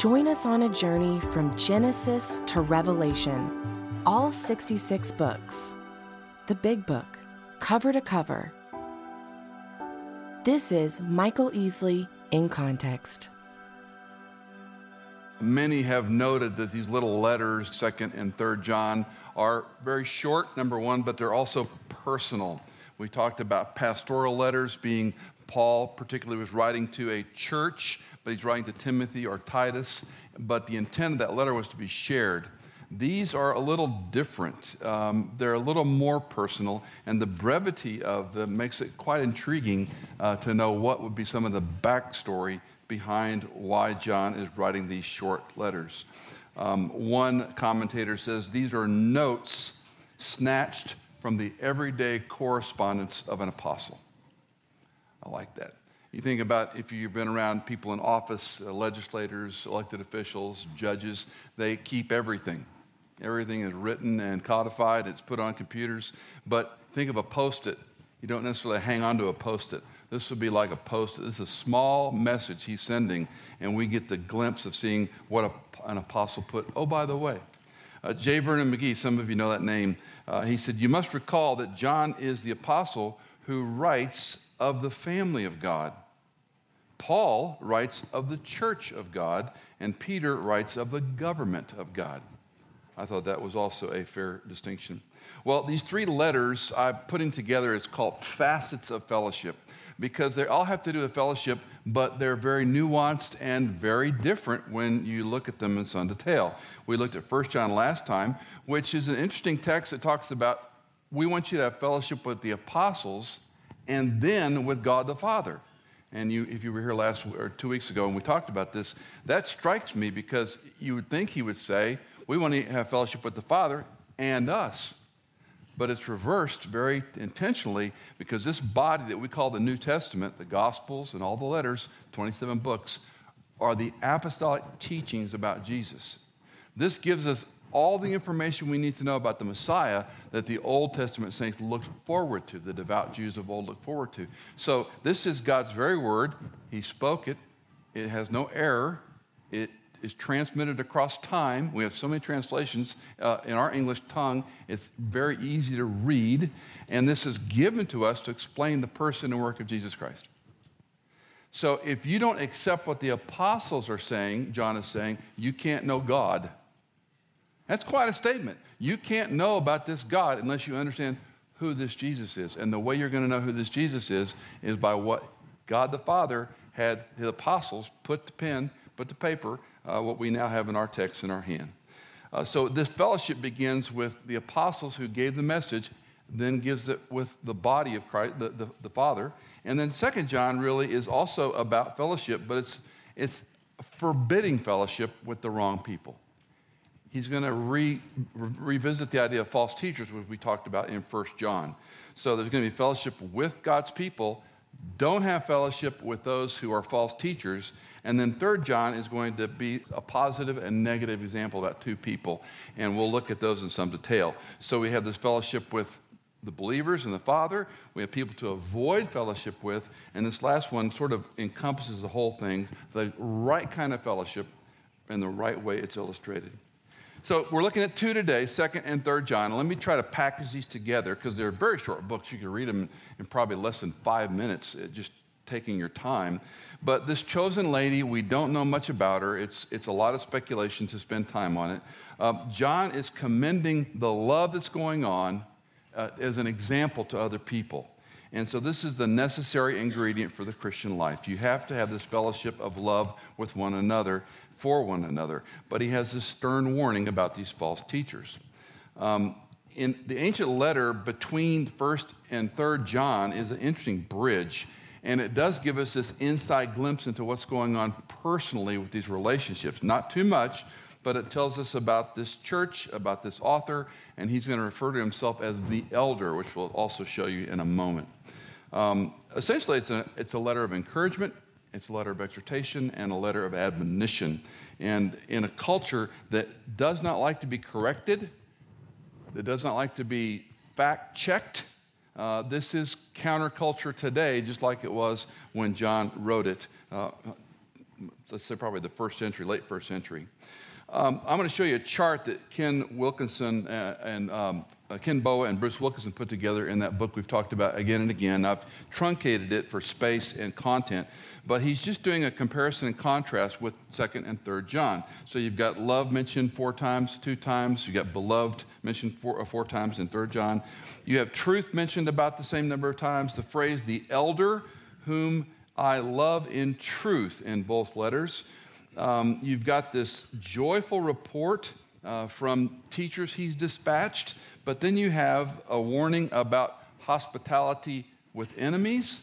Join us on a journey from Genesis to Revelation all 66 books. The Big Book, cover to cover. This is Michael Easley in Context. Many have noted that these little letters, 2nd and 3rd John, are very short, number one, but they're also personal. We talked about pastoral letters being Paul, particularly, was writing to a church, but he's writing to Timothy or Titus. But the intent of that letter was to be shared. These are a little different. Um, they're a little more personal, and the brevity of them makes it quite intriguing uh, to know what would be some of the backstory behind why John is writing these short letters. Um, one commentator says these are notes snatched from the everyday correspondence of an apostle. I like that. You think about if you've been around people in office, uh, legislators, elected officials, judges, they keep everything. Everything is written and codified, it's put on computers. But think of a post it. You don't necessarily hang on to a post it. This would be like a post it. This is a small message he's sending, and we get the glimpse of seeing what a, an apostle put. Oh, by the way, uh, J. Vernon McGee, some of you know that name, uh, he said, You must recall that John is the apostle who writes of the family of God. Paul writes of the church of God, and Peter writes of the government of God. I thought that was also a fair distinction. Well, these three letters I'm putting together is called Facets of Fellowship because they all have to do with fellowship, but they're very nuanced and very different when you look at them in some detail. We looked at 1 John last time, which is an interesting text that talks about we want you to have fellowship with the apostles and then with God the Father. And you, if you were here last or two weeks ago and we talked about this, that strikes me because you would think he would say, we want to have fellowship with the Father and us. But it's reversed very intentionally because this body that we call the New Testament, the Gospels and all the letters, 27 books, are the apostolic teachings about Jesus. This gives us all the information we need to know about the Messiah that the Old Testament saints looked forward to, the devout Jews of old looked forward to. So, this is God's very word. He spoke it, it has no error, it is transmitted across time. We have so many translations uh, in our English tongue, it's very easy to read. And this is given to us to explain the person and work of Jesus Christ. So if you don't accept what the apostles are saying, John is saying, you can't know God. That's quite a statement. You can't know about this God unless you understand who this Jesus is. And the way you're going to know who this Jesus is is by what God the Father had his apostles put to pen, put to paper, uh, what we now have in our text in our hand. Uh, so this fellowship begins with the apostles who gave the message, then gives it with the body of Christ, the, the, the Father. And then Second John really is also about fellowship, but it's, it's forbidding fellowship with the wrong people. He's going to re, re, revisit the idea of false teachers, which we talked about in First John. So there's going to be fellowship with God's people. Don't have fellowship with those who are false teachers. And then third John is going to be a positive and negative example about two people. And we'll look at those in some detail. So we have this fellowship with the believers and the Father. We have people to avoid fellowship with. And this last one sort of encompasses the whole thing the right kind of fellowship and the right way it's illustrated. So we're looking at two today, second and third John. Let me try to package these together because they're very short books. You can read them in probably less than five minutes. Just taking your time. But this chosen lady, we don't know much about her. It's, it's a lot of speculation to spend time on it. Uh, John is commending the love that's going on uh, as an example to other people. And so, this is the necessary ingredient for the Christian life. You have to have this fellowship of love with one another, for one another. But he has this stern warning about these false teachers. Um, in the ancient letter between 1st and 3rd John is an interesting bridge and it does give us this inside glimpse into what's going on personally with these relationships. Not too much, but it tells us about this church, about this author, and he's going to refer to himself as the elder, which we'll also show you in a moment. Um, essentially, it's a, it's a letter of encouragement, it's a letter of exhortation, and a letter of admonition. And in a culture that does not like to be corrected, that does not like to be fact checked, uh, this is counterculture today, just like it was when John wrote it. Uh, let's say probably the first century, late first century. Um, I'm going to show you a chart that Ken Wilkinson uh, and um, Ken Boa and Bruce Wilkinson put together in that book we've talked about again and again. I've truncated it for space and content, but he's just doing a comparison and contrast with 2nd and 3rd John. So you've got love mentioned four times, two times. You've got beloved mentioned four, uh, four times in 3rd John. You have truth mentioned about the same number of times. The phrase, the elder whom I love in truth in both letters. Um, you've got this joyful report uh, from teachers he's dispatched, but then you have a warning about hospitality with enemies,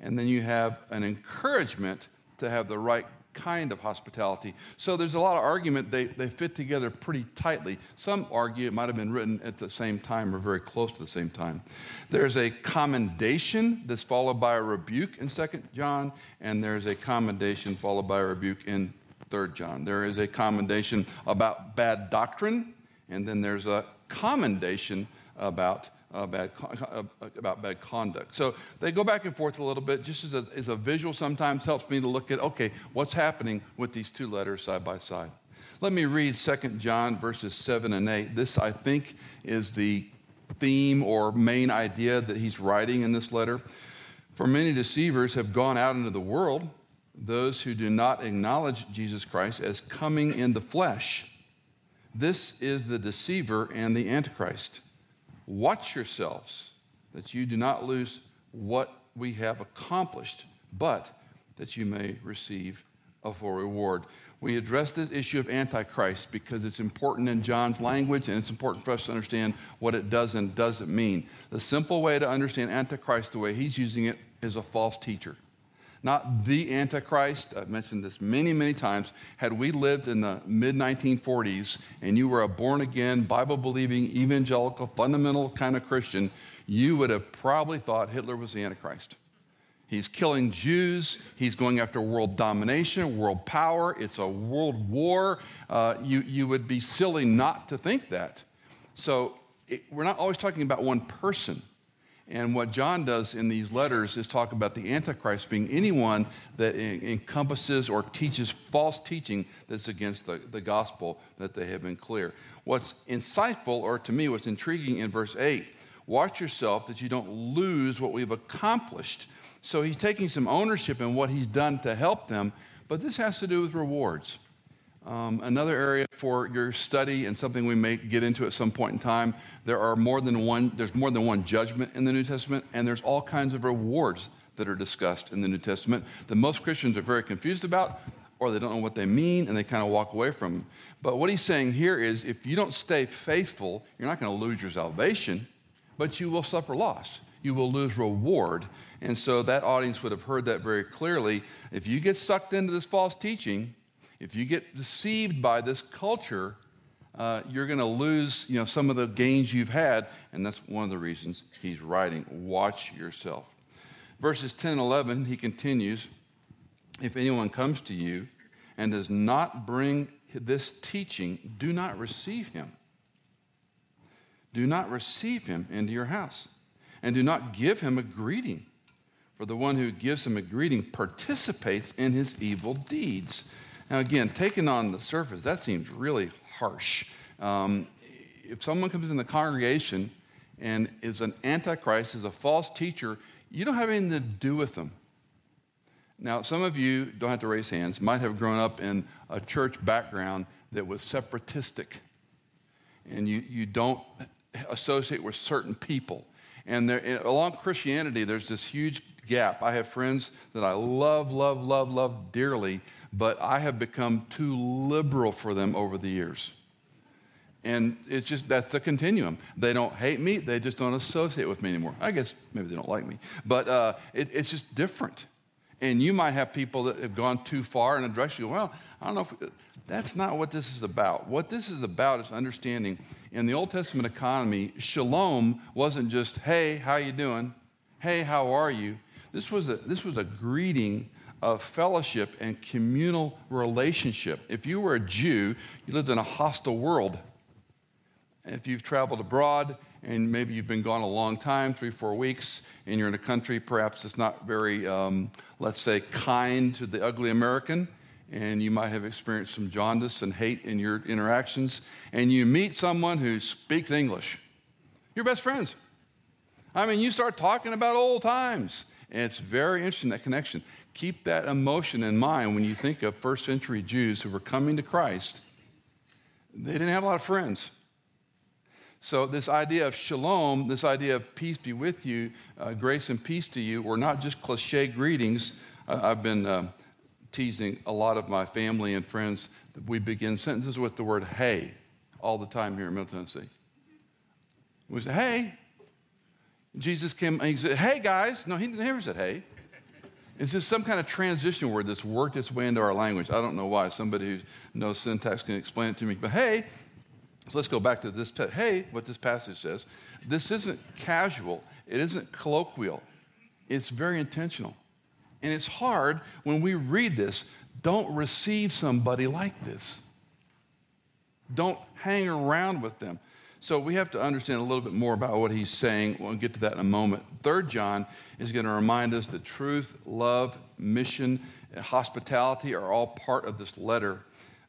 and then you have an encouragement to have the right kind of hospitality. So there's a lot of argument. They, they fit together pretty tightly. Some argue it might have been written at the same time or very close to the same time. There's a commendation that's followed by a rebuke in 2nd John, and there's a commendation followed by a rebuke in 3rd John. There is a commendation about bad doctrine, and then there's a commendation about uh, bad, uh, about bad conduct. So they go back and forth a little bit, just as a, as a visual sometimes helps me to look at, okay, what's happening with these two letters side by side. Let me read 2 John verses 7 and 8. This, I think, is the theme or main idea that he's writing in this letter. For many deceivers have gone out into the world, those who do not acknowledge Jesus Christ as coming in the flesh. This is the deceiver and the antichrist. Watch yourselves that you do not lose what we have accomplished, but that you may receive a full reward. We address this issue of Antichrist because it's important in John's language and it's important for us to understand what it does and doesn't mean. The simple way to understand Antichrist the way he's using it is a false teacher not the Antichrist. I've mentioned this many, many times. Had we lived in the mid 1940s and you were a born again, Bible believing, evangelical, fundamental kind of Christian, you would have probably thought Hitler was the Antichrist. He's killing Jews. He's going after world domination, world power. It's a world war. Uh, you, you would be silly not to think that. So it, we're not always talking about one person. And what John does in these letters is talk about the Antichrist being anyone that encompasses or teaches false teaching that's against the, the gospel that they have been clear. What's insightful, or to me, what's intriguing in verse 8 watch yourself that you don't lose what we've accomplished. So he's taking some ownership in what he's done to help them, but this has to do with rewards. Um, another area for your study and something we may get into at some point in time, there are more than one, there's more than one judgment in the New Testament, and there's all kinds of rewards that are discussed in the New Testament that most Christians are very confused about, or they don't know what they mean, and they kind of walk away from them. But what he's saying here is if you don't stay faithful, you're not going to lose your salvation, but you will suffer loss. You will lose reward. And so that audience would have heard that very clearly. If you get sucked into this false teaching, if you get deceived by this culture, uh, you're going to lose you know, some of the gains you've had. And that's one of the reasons he's writing. Watch yourself. Verses 10 and 11, he continues If anyone comes to you and does not bring this teaching, do not receive him. Do not receive him into your house, and do not give him a greeting. For the one who gives him a greeting participates in his evil deeds. Now, again, taken on the surface, that seems really harsh. Um, if someone comes in the congregation and is an antichrist, is a false teacher, you don't have anything to do with them. Now, some of you don't have to raise hands, might have grown up in a church background that was separatistic, and you, you don't associate with certain people. And there, along Christianity, there's this huge gap. I have friends that I love, love, love, love dearly but I have become too liberal for them over the years. And it's just, that's the continuum. They don't hate me, they just don't associate with me anymore. I guess maybe they don't like me, but uh, it, it's just different. And you might have people that have gone too far and a you. Well, I don't know if that's not what this is about. What this is about is understanding in the Old Testament economy, shalom wasn't just, hey, how you doing? Hey, how are you? This was a, this was a greeting of fellowship and communal relationship. If you were a Jew, you lived in a hostile world. If you've traveled abroad and maybe you've been gone a long time, three, four weeks, and you're in a country perhaps that's not very, um, let's say, kind to the ugly American, and you might have experienced some jaundice and hate in your interactions, and you meet someone who speaks English. You're best friends. I mean, you start talking about old times, and it's very interesting that connection. Keep that emotion in mind when you think of first century Jews who were coming to Christ. They didn't have a lot of friends. So, this idea of shalom, this idea of peace be with you, uh, grace and peace to you, were not just cliche greetings. Uh, I've been. Uh, teasing a lot of my family and friends we begin sentences with the word hey all the time here in Middle Tennessee. We say, hey. Jesus came and he said, hey, guys. No, he never said hey. It's just some kind of transition word that's worked its way into our language. I don't know why. Somebody who knows syntax can explain it to me. But hey, so let's go back to this. Te- hey, what this passage says. This isn't casual, it isn't colloquial, it's very intentional. And it's hard when we read this. Don't receive somebody like this. Don't hang around with them. So we have to understand a little bit more about what he's saying. We'll get to that in a moment. Third John is going to remind us that truth, love, mission, hospitality are all part of this letter.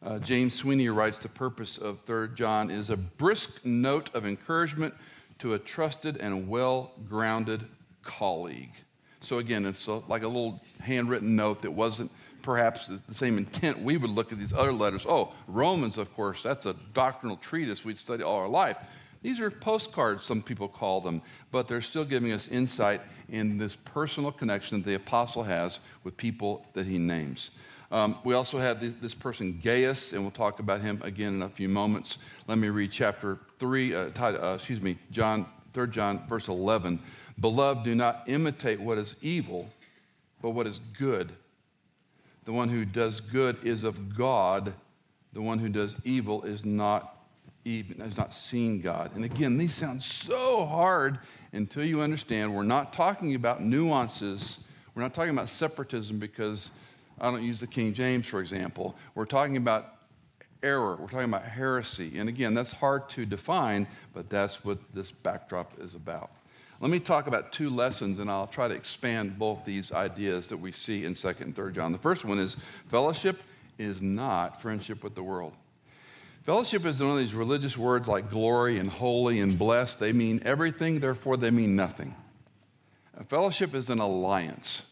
Uh, James Sweeney writes the purpose of Third John is a brisk note of encouragement to a trusted and well grounded colleague. So again, it's a, like a little handwritten note that wasn't perhaps the, same intent we would look at these other letters. Oh, Romans, of course, that's a doctrinal treatise we'd study all our life. These are postcards, some people call them, but they're still giving us insight in this personal connection that the apostle has with people that he names. Um, we also have this, this, person, Gaius, and we'll talk about him again in a few moments. Let me read chapter 3, uh, uh, excuse me, John, 3 John, verse 11. Beloved, do not imitate what is evil, but what is good. The one who does good is of God. The one who does evil is not even has not seen God. And again, these sound so hard until you understand we're not talking about nuances. We're not talking about separatism because I don't use the King James, for example. We're talking about error. We're talking about heresy. And again, that's hard to define, but that's what this backdrop is about. Let me talk about two lessons, and I'll try to expand both these ideas that we see in 2nd and 3rd John. The first one is fellowship is not friendship with the world. Fellowship is one of these religious words like glory and holy and blessed. They mean everything, therefore, they mean nothing. Fellowship is an alliance.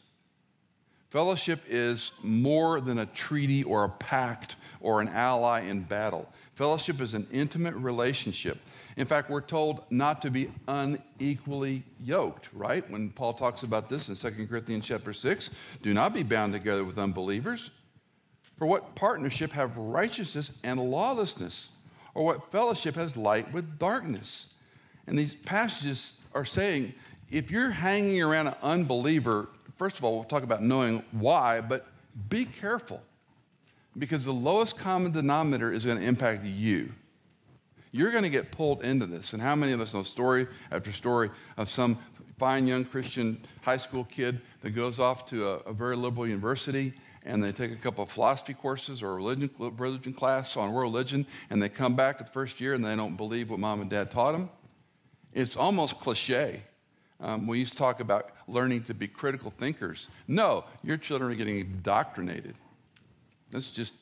Fellowship is more than a treaty or a pact or an ally in battle. Fellowship is an intimate relationship. In fact, we're told not to be unequally yoked, right? When Paul talks about this in 2 Corinthians chapter 6, do not be bound together with unbelievers. For what partnership have righteousness and lawlessness? Or what fellowship has light with darkness? And these passages are saying if you're hanging around an unbeliever, first of all, we'll talk about knowing why, but be careful because the lowest common denominator is going to impact you you're going to get pulled into this. And how many of us know story after story of some fine young Christian high school kid that goes off to a, a very liberal university and they take a couple of philosophy courses or religion, religion class on world religion and they come back the first year and they don't believe what mom and dad taught them? It's almost cliche. Um, we used to talk about learning to be critical thinkers. No, your children are getting indoctrinated. That's just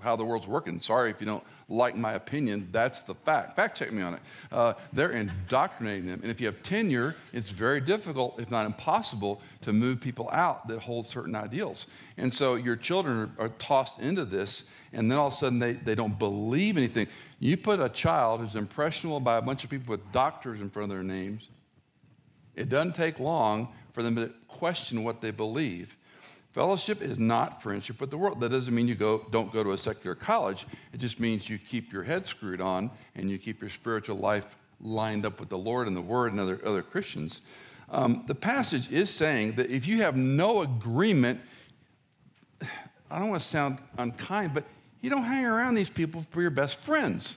how the world's working. Sorry if you don't like my opinion. That's the fact. Fact check me on it. Uh, they're indoctrinating them. And if you have tenure, it's very difficult, if not impossible, to move people out that hold certain ideals. And so your children are, are tossed into this, and then all of a sudden they, they don't believe anything. You put a child who's impressionable by a bunch of people with doctors in front of their names, it doesn't take long for them to question what they believe. Fellowship is not friendship with the world. That doesn't mean you go, don't go to a secular college. It just means you keep your head screwed on and you keep your spiritual life lined up with the Lord and the Word and other, other Christians. Um, the passage is saying that if you have no agreement, I don't want to sound unkind, but you don't hang around these people for your best friends.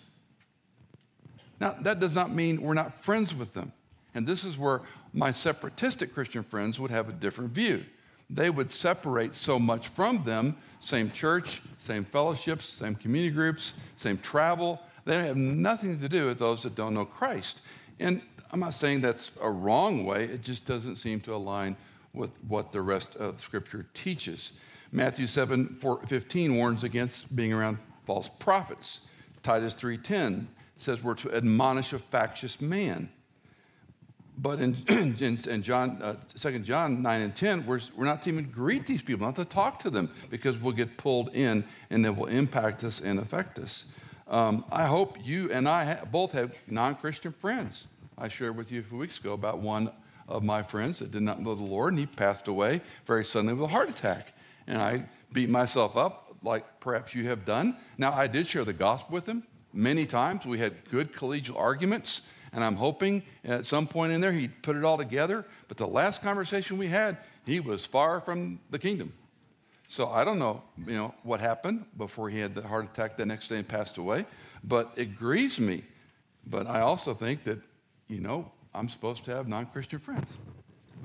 Now, that does not mean we're not friends with them. And this is where my separatistic Christian friends would have a different view. They would separate so much from them same church, same fellowships, same community groups, same travel. They have nothing to do with those that don't know Christ. And I'm not saying that's a wrong way, it just doesn't seem to align with what the rest of Scripture teaches. Matthew 7 4, 15 warns against being around false prophets. Titus 3:10 says we're to admonish a factious man. But in, in, John, uh, 2 John 9 and 10, we're, we're not to even greet these people, not to talk to them, because we'll get pulled in and it will impact us and affect us. Um, I hope you and I ha- both have non Christian friends. I shared with you a few weeks ago about one of my friends that did not know the Lord, and he passed away very suddenly with a heart attack. And I beat myself up like perhaps you have done. Now, I did share the gospel with him many times. We had good collegial arguments, and I'm hoping at some point in there he'd put it all together. But the last conversation we had, he was far from the kingdom. So I don't know, you know, what happened before he had the heart attack the next day and passed away, but it grieves me. But I also think that, you know, I'm supposed to have non-Christian friends.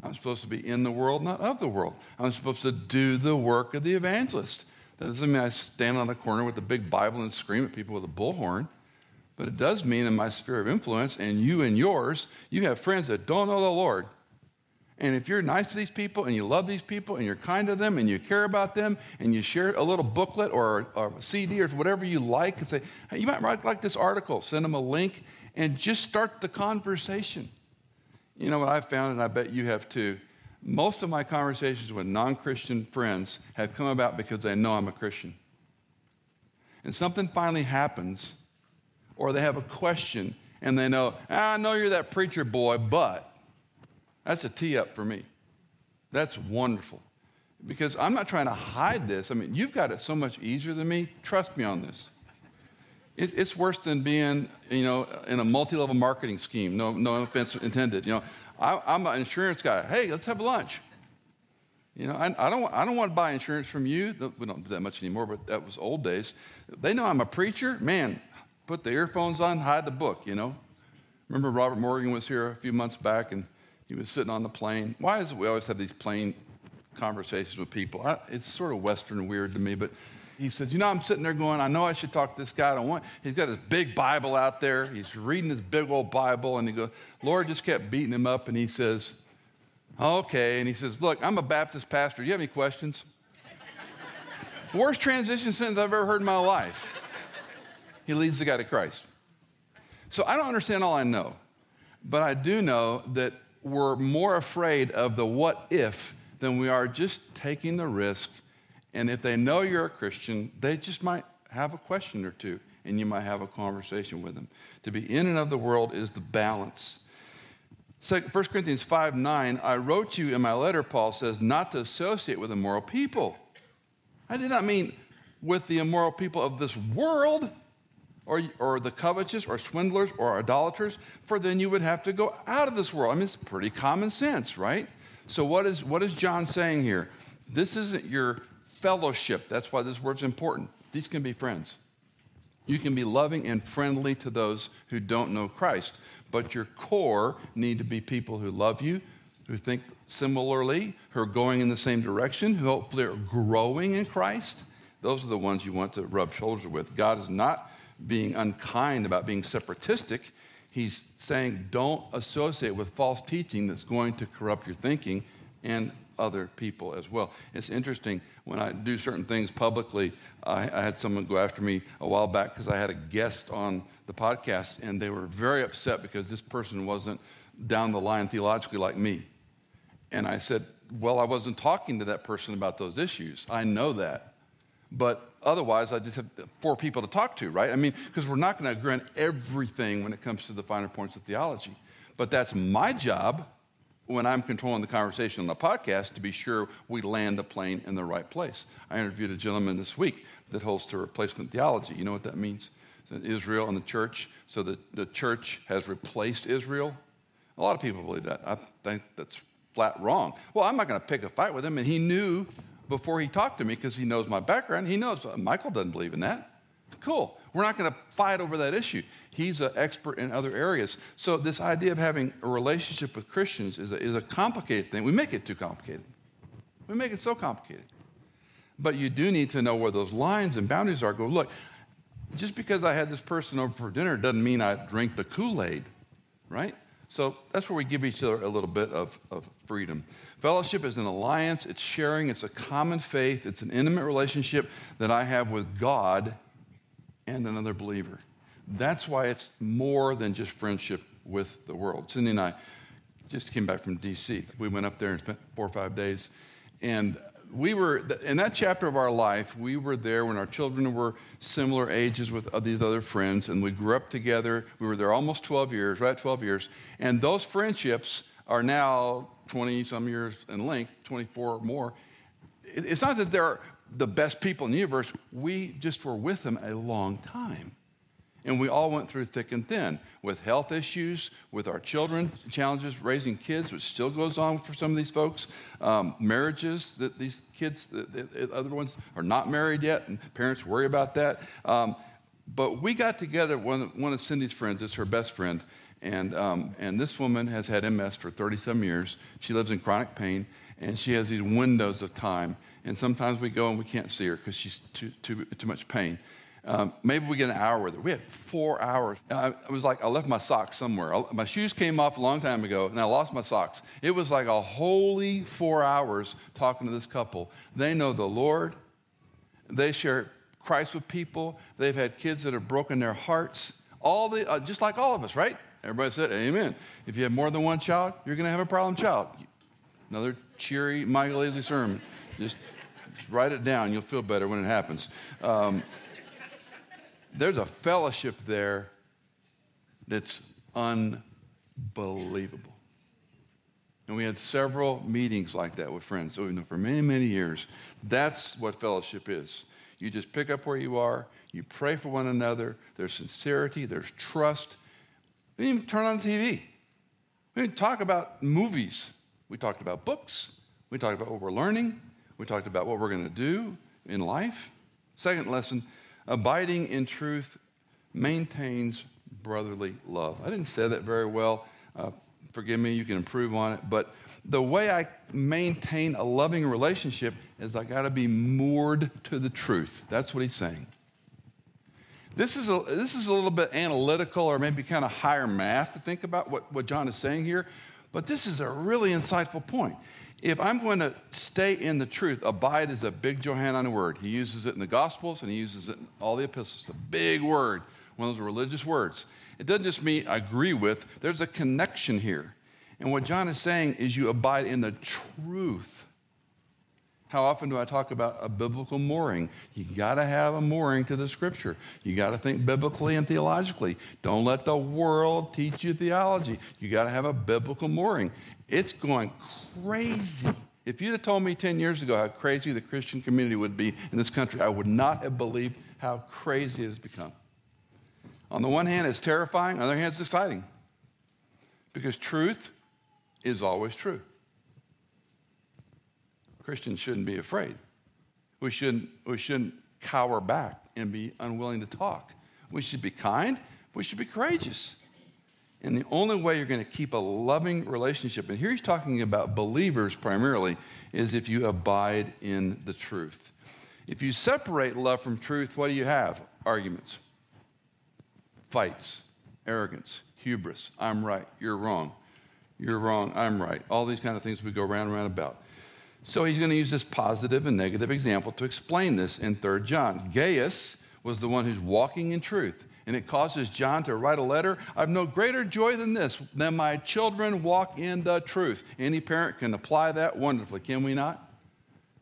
I'm supposed to be in the world, not of the world. I'm supposed to do the work of the evangelist. That doesn't mean I stand on a corner with a big Bible and scream at people with a bullhorn. But it does mean in my sphere of influence, and you and yours, you have friends that don't know the Lord. And if you're nice to these people and you love these people and you're kind to them and you care about them and you share a little booklet or, or a CD or whatever you like and say, hey, you might write like this article, send them a link and just start the conversation. You know what I've found, and I bet you have too? Most of my conversations with non Christian friends have come about because they know I'm a Christian. And something finally happens, or they have a question and they know, ah, I know you're that preacher boy, but that's a tee up for me. That's wonderful. Because I'm not trying to hide this. I mean, you've got it so much easier than me. Trust me on this. It, it's worse than being, you know, in a multi-level marketing scheme. No, no offense intended. You know, I, am an insurance guy. Hey, let's have lunch. You know, I, I, don't, I don't want to buy insurance from you. We don't do that much anymore, but that was old days. They know I'm a preacher. Man, put the earphones on, hide the book, you know. Remember Robert Morgan was here a few months back and he was sitting on the plane. Why is it we always have these plane conversations with people? I, it's sort of Western weird to me, but he says, You know, I'm sitting there going, I know I should talk to this guy. I don't want, he's got his big Bible out there. He's reading his big old Bible. And he goes, Lord just kept beating him up. And he says, Okay. And he says, Look, I'm a Baptist pastor. Do you have any questions? Worst transition sentence I've ever heard in my life. He leads the guy to Christ. So I don't understand all I know, but I do know that we're more afraid of the what if than we are just taking the risk and if they know you're a Christian, they just might have a question or two, and you might have a conversation with them. To be in and of the world is the balance. 1 Corinthians 5 9, I wrote you in my letter, Paul says, not to associate with immoral people. I did not mean with the immoral people of this world, or, or the covetous, or swindlers, or idolaters, for then you would have to go out of this world. I mean, it's pretty common sense, right? So, what is, what is John saying here? This isn't your fellowship. That's why this word's important. These can be friends. You can be loving and friendly to those who don't know Christ, but your core need to be people who love you, who think similarly, who are going in the same direction, who hopefully are growing in Christ. Those are the ones you want to rub shoulders with. God is not being unkind about being separatistic. He's saying don't associate with false teaching that's going to corrupt your thinking and other people as well. It's interesting when I do certain things publicly. I, I had someone go after me a while back because I had a guest on the podcast, and they were very upset because this person wasn't down the line theologically like me. And I said, Well, I wasn't talking to that person about those issues. I know that. But otherwise, I just have four people to talk to, right? I mean, because we're not going to agree on everything when it comes to the finer points of theology. But that's my job when I'm controlling the conversation on the podcast to be sure we land the plane in the right place. I interviewed a gentleman this week that holds to replacement theology. You know what that means? Israel and the church. So the, the church has replaced Israel. A lot of people believe that. I think that's flat wrong. Well, I'm not going to pick a fight with him. And he knew before he talked to me because he knows my background. He knows uh, Michael doesn't believe in that. Cool. We're not going to fight over that issue. He's an expert in other areas. So, this idea of having a relationship with Christians is a, is a complicated thing. We make it too complicated. We make it so complicated. But you do need to know where those lines and boundaries are. Go, look, just because I had this person over for dinner doesn't mean I drink the Kool Aid, right? So that's where we give each other a little bit of, of freedom. Fellowship is an alliance, it's sharing, it's a common faith, it's an intimate relationship that I have with God and another believer. That's why it's more than just friendship with the world. Cindy and I just came back from D.C. We went up there and spent four or five days. And we were, in that chapter of our life, we were there when our children were similar ages with uh, these other friends, and we grew up together. We were there almost 12 years, right? 12 years. And those friendships are now 20 some years in length, 24 or more. It's not that they're the best people in the universe, we just were with them a long time. And we all went through thick and thin with health issues, with our children, challenges raising kids, which still goes on for some of these folks, um, marriages that these kids, the, the, other ones are not married yet, and parents worry about that. Um, but we got together, one, one of Cindy's friends is her best friend, and, um, and this woman has had MS for 37 years. She lives in chronic pain, and she has these windows of time. And sometimes we go and we can't see her because she's too, too, too much pain. Um, maybe we get an hour with her. We had four hours. I, it was like I left my socks somewhere. I, my shoes came off a long time ago, and I lost my socks. It was like a holy four hours talking to this couple. They know the Lord. They share Christ with people. They've had kids that have broken their hearts. All the, uh, just like all of us, right? Everybody said, Amen. If you have more than one child, you're going to have a problem child. Another cheery, Michael Easley sermon. Just, just write it down. You'll feel better when it happens. Um, there's a fellowship there that's unbelievable. And we had several meetings like that with friends. So, for many, many years, that's what fellowship is. You just pick up where you are, you pray for one another, there's sincerity, there's trust. We didn't even turn on the TV. We didn't talk about movies. We talked about books. We talked about what we're learning. We talked about what we're going to do in life. Second lesson Abiding in truth maintains brotherly love. I didn't say that very well. Uh, forgive me, you can improve on it. But the way I maintain a loving relationship is I got to be moored to the truth. That's what he's saying. This is, a, this is a little bit analytical or maybe kind of higher math to think about what, what John is saying here, but this is a really insightful point if I'm going to stay in the truth, abide is a big Johannine word. He uses it in the Gospels and he uses it in all the epistles. It's a big word, one of those religious words. It doesn't just mean agree with, there's a connection here. And what John is saying is you abide in the truth. How often do I talk about a biblical mooring? You got to have a mooring to the scripture. You got to think biblically and theologically. Don't let the world teach you theology. You got to have a biblical mooring. It's going crazy. If you'd have told me 10 years ago how crazy the Christian community would be in this country, I would not have believed how crazy it has become. On the one hand, it's terrifying, on the other hand, it's exciting. Because truth is always true. Christians shouldn't be afraid. We shouldn't, we shouldn't cower back and be unwilling to talk. We should be kind, we should be courageous. And the only way you're going to keep a loving relationship, and here he's talking about believers primarily, is if you abide in the truth. If you separate love from truth, what do you have? Arguments, fights, arrogance, hubris. I'm right, you're wrong. You're wrong, I'm right. All these kind of things we go round and round about. So he's going to use this positive and negative example to explain this in 3 John. Gaius was the one who's walking in truth and it causes John to write a letter. I've no greater joy than this, than my children walk in the truth. Any parent can apply that wonderfully, can we not?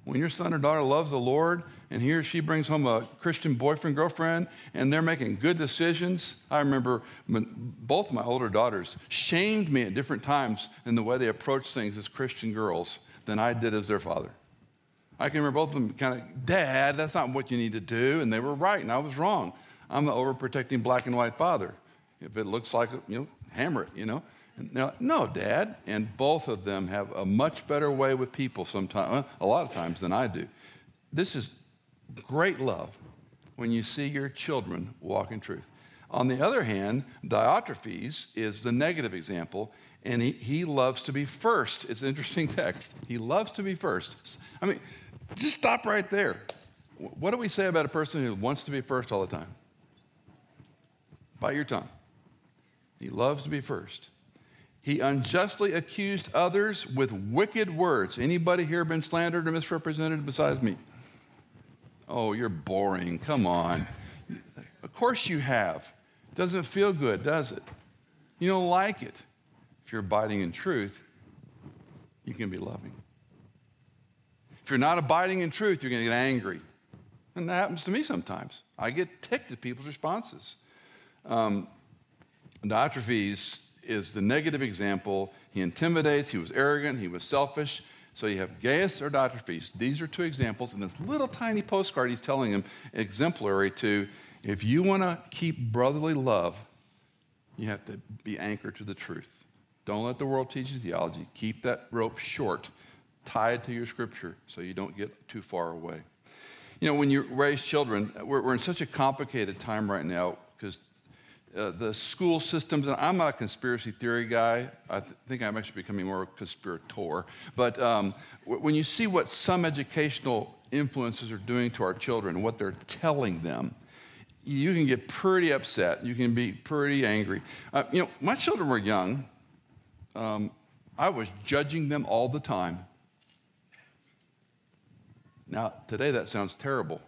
When your son or daughter loves the Lord and he or she brings home a Christian boyfriend, girlfriend, and they're making good decisions. I remember both of my older daughters shamed me at different times in the way they approached things as Christian girls than I did as their father. I can remember both of them kind of, Dad, that's not what you need to do. And they were right, and I was wrong. I'm the overprotecting black and white father. If it looks like, you know, hammer it, you know. And like, no, Dad. And both of them have a much better way with people sometimes, uh, a lot of times than I do. This is great love when you see your children walk in truth. On the other hand, Diotrephes is the negative example, and he, he loves to be first. It's an interesting text. He loves to be first. I mean, just stop right there. What do we say about a person who wants to be first all the time? Bite your tongue. He loves to be first. He unjustly accused others with wicked words. Anybody here been slandered or misrepresented besides me? Oh, you're boring. Come on. Of course you have. Doesn't feel good, does it? You don't like it. If you're abiding in truth, you can be loving. If you're not abiding in truth, you're going to get angry. And that happens to me sometimes. I get ticked at people's responses. Um, Diotrephes is the negative example. He intimidates, he was arrogant, he was selfish. So you have Gaius or Diotrephes. These are two examples. And this little tiny postcard he's telling him, exemplary to if you want to keep brotherly love, you have to be anchored to the truth. Don't let the world teach you theology. Keep that rope short, tied to your scripture, so you don't get too far away. You know, when you raise children, we're, we're in such a complicated time right now because uh, the school systems, and I'm not a conspiracy theory guy. I th- think I'm actually becoming more a conspirator. But um, w- when you see what some educational influences are doing to our children, what they're telling them, you can get pretty upset. You can be pretty angry. Uh, you know, my children were young. Um, I was judging them all the time. Now, today that sounds terrible,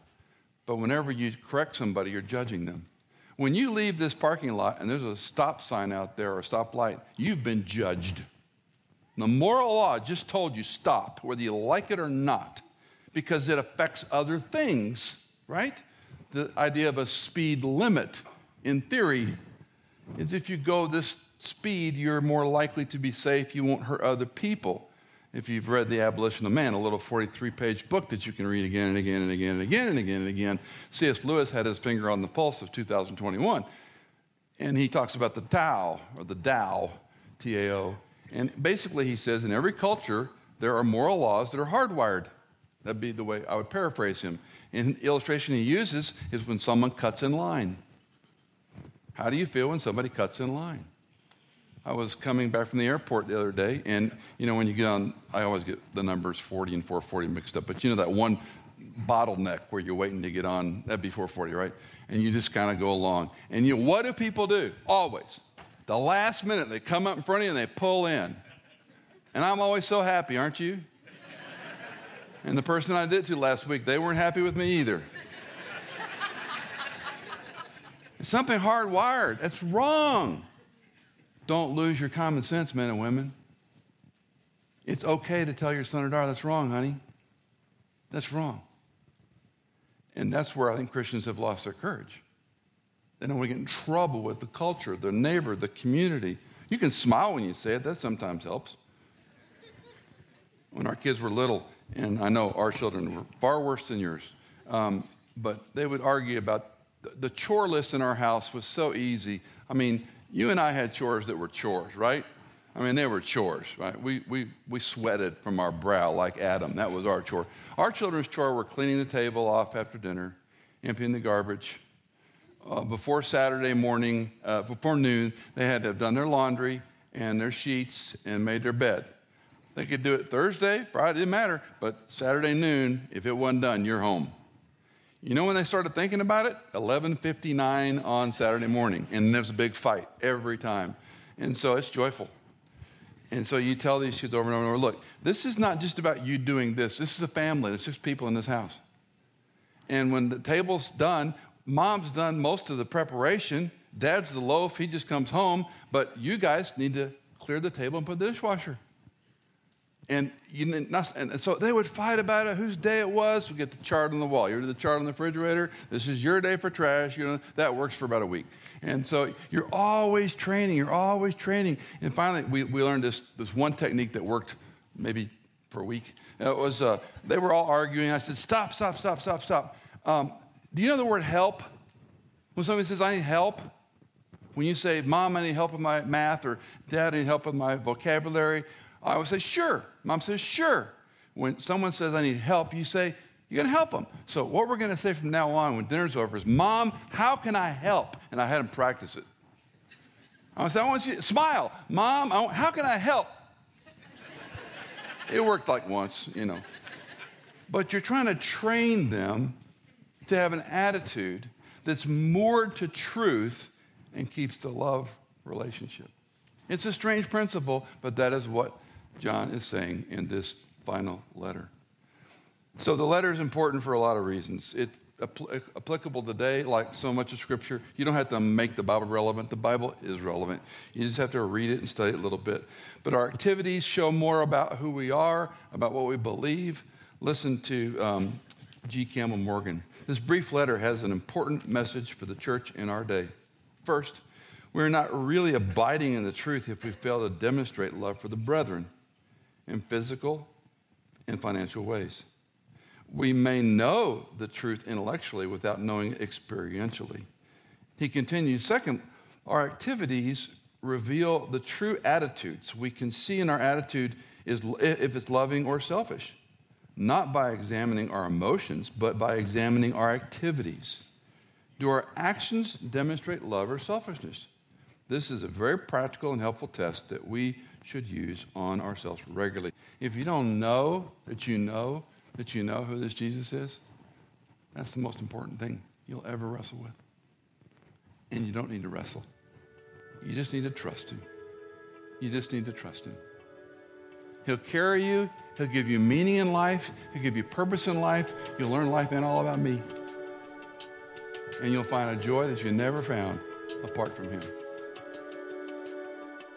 but whenever you correct somebody, you're judging them. When you leave this parking lot and there's a stop sign out there or a stoplight, you've been judged. The moral law just told you stop, whether you like it or not, because it affects other things, right? the idea of a speed limit, in theory, is if you go this speed, you're more likely to be safe. You won't hurt other people. If you've read The Abolition of Man, a little 43 page book that you can read again and again and again and again and again and again, C.S. Lewis had his finger on the pulse of 2021. And he talks about the Tao, or the Tao, T A O. And basically, he says in every culture, there are moral laws that are hardwired. That'd be the way I would paraphrase him. And the illustration he uses is when someone cuts in line. How do you feel when somebody cuts in line? I was coming back from the airport the other day, and you know, when you get on, I always get the numbers 40 and 440 mixed up, but you know that one bottleneck where you're waiting to get on, that'd be 440, right? And you just kind of go along. And you, what do people do? Always. The last minute, they come up in front of you and they pull in. And I'm always so happy, aren't you? And the person I did to last week, they weren't happy with me either. something hardwired. That's wrong. Don't lose your common sense, men and women. It's okay to tell your son or daughter, that's wrong, honey. That's wrong. And that's where I think Christians have lost their courage. They don't want to get in trouble with the culture, the neighbor, the community. You can smile when you say it, that sometimes helps. When our kids were little, and I know our children were far worse than yours. Um, but they would argue about the chore list in our house was so easy. I mean, you and I had chores that were chores, right? I mean, they were chores, right? We, we, we sweated from our brow like Adam. That was our chore. Our children's chore were cleaning the table off after dinner, emptying the garbage. Uh, before Saturday morning, uh, before noon, they had to have done their laundry and their sheets and made their bed. They could do it Thursday, Friday, didn't matter, but Saturday noon, if it wasn't done, you're home. You know when they started thinking about it? 11:59 on Saturday morning, and there's a big fight every time. And so it's joyful. And so you tell these kids over and over and over, look, this is not just about you doing this. This is a family. There's six people in this house. And when the table's done, mom's done most of the preparation. Dad's the loaf. He just comes home. But you guys need to clear the table and put the dishwasher. And, you, and so they would fight about it, whose day it was. We get the chart on the wall. You're the chart on the refrigerator. This is your day for trash. You know, that works for about a week. And so you're always training. You're always training. And finally, we, we learned this, this one technique that worked maybe for a week. It was, uh, they were all arguing. I said, stop, stop, stop, stop, stop. Um, do you know the word help? When somebody says, I need help, When you say, Mom, I need help with my math, or Dad, I need help with my vocabulary, I would say, Sure. Mom says, Sure. When someone says, I need help, you say, You're going to help them. So, what we're going to say from now on when dinner's over is, Mom, how can I help? And I had him practice it. I said, I want you to smile. Mom, want, how can I help? it worked like once, you know. But you're trying to train them to have an attitude that's moored to truth and keeps the love relationship. It's a strange principle, but that is what John is saying in this final letter. So the letter is important for a lot of reasons. It's applicable today, like so much of Scripture. You don't have to make the Bible relevant. The Bible is relevant. You just have to read it and study it a little bit. But our activities show more about who we are, about what we believe. Listen to um, G. Campbell Morgan. This brief letter has an important message for the church in our day. First, we're not really abiding in the truth if we fail to demonstrate love for the brethren in physical and financial ways. We may know the truth intellectually without knowing experientially. He continues, second, our activities reveal the true attitudes. We can see in our attitude is if it's loving or selfish not by examining our emotions, but by examining our activities. Do our actions demonstrate love or selfishness? This is a very practical and helpful test that we should use on ourselves regularly. If you don't know that you know that you know who this Jesus is, that's the most important thing you'll ever wrestle with. And you don't need to wrestle. You just need to trust him. You just need to trust him. He'll carry you. He'll give you meaning in life. He'll give you purpose in life. You'll learn life ain't all about me. And you'll find a joy that you never found apart from Him.